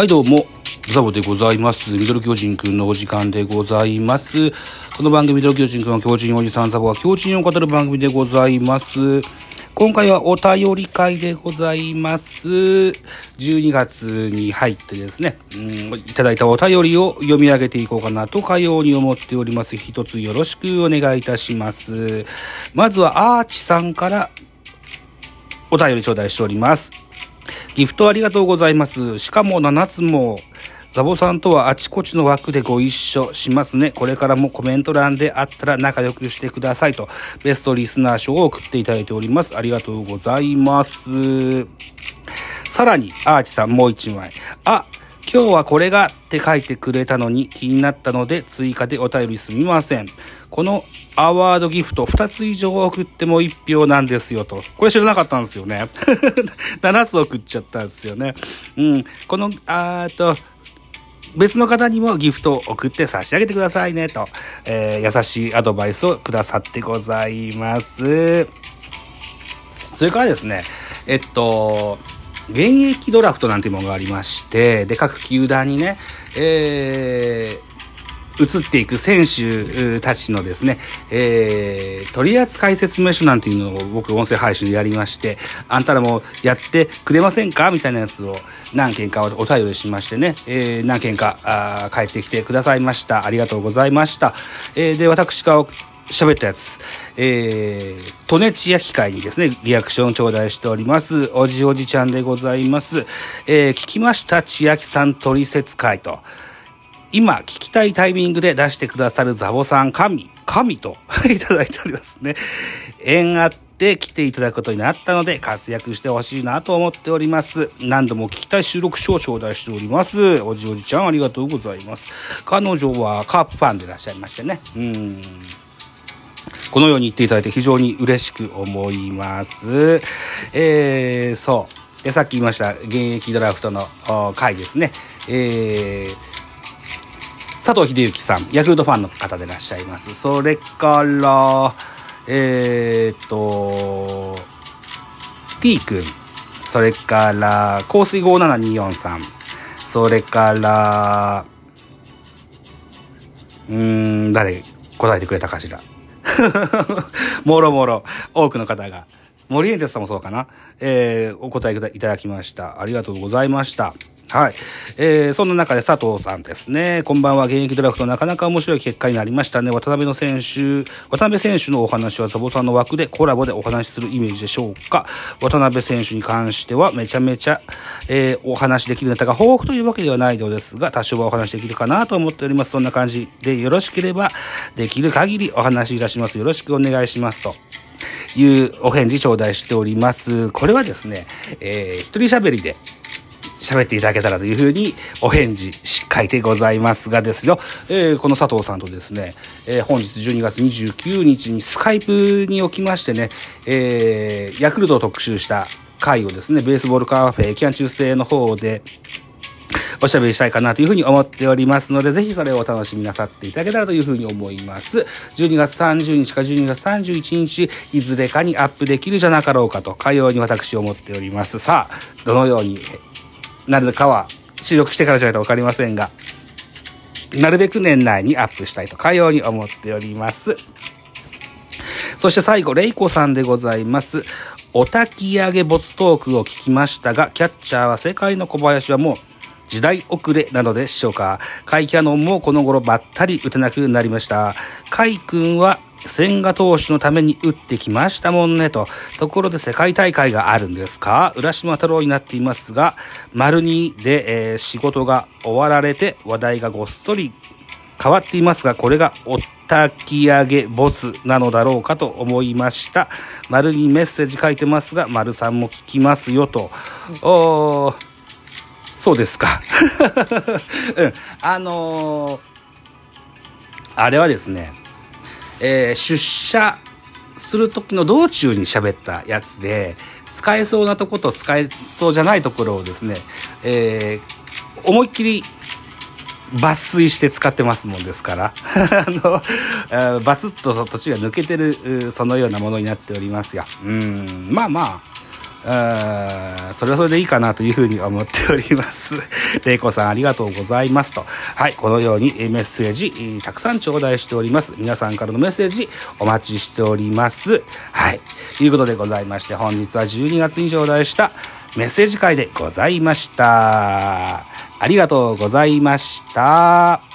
はい、どうも、ザボでございます。ミドル巨人くんのお時間でございます。この番組、ミドル巨人くんは巨人おじさんザボは巨人を語る番組でございます。今回はお便り会でございます。12月に入ってですね、うん、いただいたお便りを読み上げていこうかなとかように思っております。一つよろしくお願いいたします。まずはアーチさんからお便り頂戴しております。ギフトありがとうございます。しかも7つも、ザボさんとはあちこちの枠でご一緒しますね。これからもコメント欄であったら仲良くしてくださいと、ベストリスナー賞を送っていただいております。ありがとうございます。さらに、アーチさんもう一枚。あ、今日はこれがって書いてくれたのに気になったので追加でお便りすみません。このアワードギフト2つ以上送っても1票なんですよと。これ知らなかったんですよね。7つ送っちゃったんですよね。うん。この、あーと、別の方にもギフトを送って差し上げてくださいねと、えー優しいアドバイスをくださってございます。それからですね、えっと、現役ドラフトなんていうものがありまして、で、各球団にね、えー移っていく選手たちのですね、えー取扱説明書なんていうのを僕音声配信でやりまして、あんたらもやってくれませんか？みたいなやつを何件かお便りしましてね、えー何件かあ帰ってきてくださいました。ありがとうございました。えーで、私が喋ったやつ、えー、トネチヤ機会にですね、リアクションを頂戴しております。おじおじちゃんでございます。えー聞きました、千秋さん取説会と。今聞きたいタイミングで出してくださるザボさん神、神と いただいておりますね。縁あって来ていただくことになったので活躍してほしいなと思っております。何度も聞きたい収録書を頂戴しております。おじおじちゃんありがとうございます。彼女はカープファンでいらっしゃいましてね。うん。このように言っていただいて非常に嬉しく思います。えー、そう。で、さっき言いました、現役ドラフトの回ですね。えー、佐藤秀幸さん、ヤクルトファンの方でいらっしゃいます。それから、えーっと、T 君、それから、香水5724さん、それから、うん、誰答えてくれたかしら。もろもろ、多くの方が。森エンテスさんもそうかな。えー、お答えいただきました。ありがとうございました。はい。えー、そんな中で佐藤さんですね。こんばんは。現役ドラフトなかなか面白い結果になりましたね。渡辺の選手、渡辺選手のお話はザボさんの枠でコラボでお話しするイメージでしょうか。渡辺選手に関してはめちゃめちゃ、えー、お話しできるネタが豊富というわけではないのですが、多少はお話しできるかなと思っております。そんな感じでよろしければ、できる限りお話しいたします。よろしくお願いしますと。いうお返事頂戴しております。これはですね、えー、一人喋りで喋っていただけたらというふうにお返事書いてございますがですよ、えーこの佐藤さんとですね、えー本日12月29日にスカイプにおきましてね、えーヤクルトを特集した回をですね、ベースボールカーフェキャン中世の方でおしゃべりしたいかなというふうに思っておりますので、ぜひそれをお楽しみなさっていただけたらというふうに思います。12月30日か12月31日、いずれかにアップできるじゃなかろうかと、かように私思っております。さあ、どのようになるかは収録してからじゃないとわかりませんが、なるべく年内にアップしたいとかように思っております。そして最後、レイコさんでございます。お焚き上げ没トークを聞きましたが、キャッチャーは世界の小林はもう時代遅れなのでしょうか。甲斐キャノンもこの頃ばったり打てなくなりました。甲斐君は千賀投手のために打ってきましたもんねと。ところで世界大会があるんですか？浦島太郎になっていますが、丸2で、えー仕事が終わられて話題がごっそり変わっていますが、これがお焚き上げボツなのだろうかと思いました。丸にメッセージ書いてますが、丸さんも聞きますよと。おーそうですか。うん。あのーあれはですね、えー出社する時の道中に喋ったやつで、使えそうなとこと使えそうじゃないところをですね、えー思いっきり抜粋して使ってますもんですから、あの、バツッと土地が抜けてる、そのようなものになっておりますが。うん、まあまあ、あそれはそれでいいかなというふうに思っております。れいこさんありがとうございますと。はい、このようにメッセージ、たくさん頂戴しております。皆さんからのメッセージお待ちしております。はい、ということでございまして、本日は12月に頂戴したメッセージ会でございました。ありがとうございました。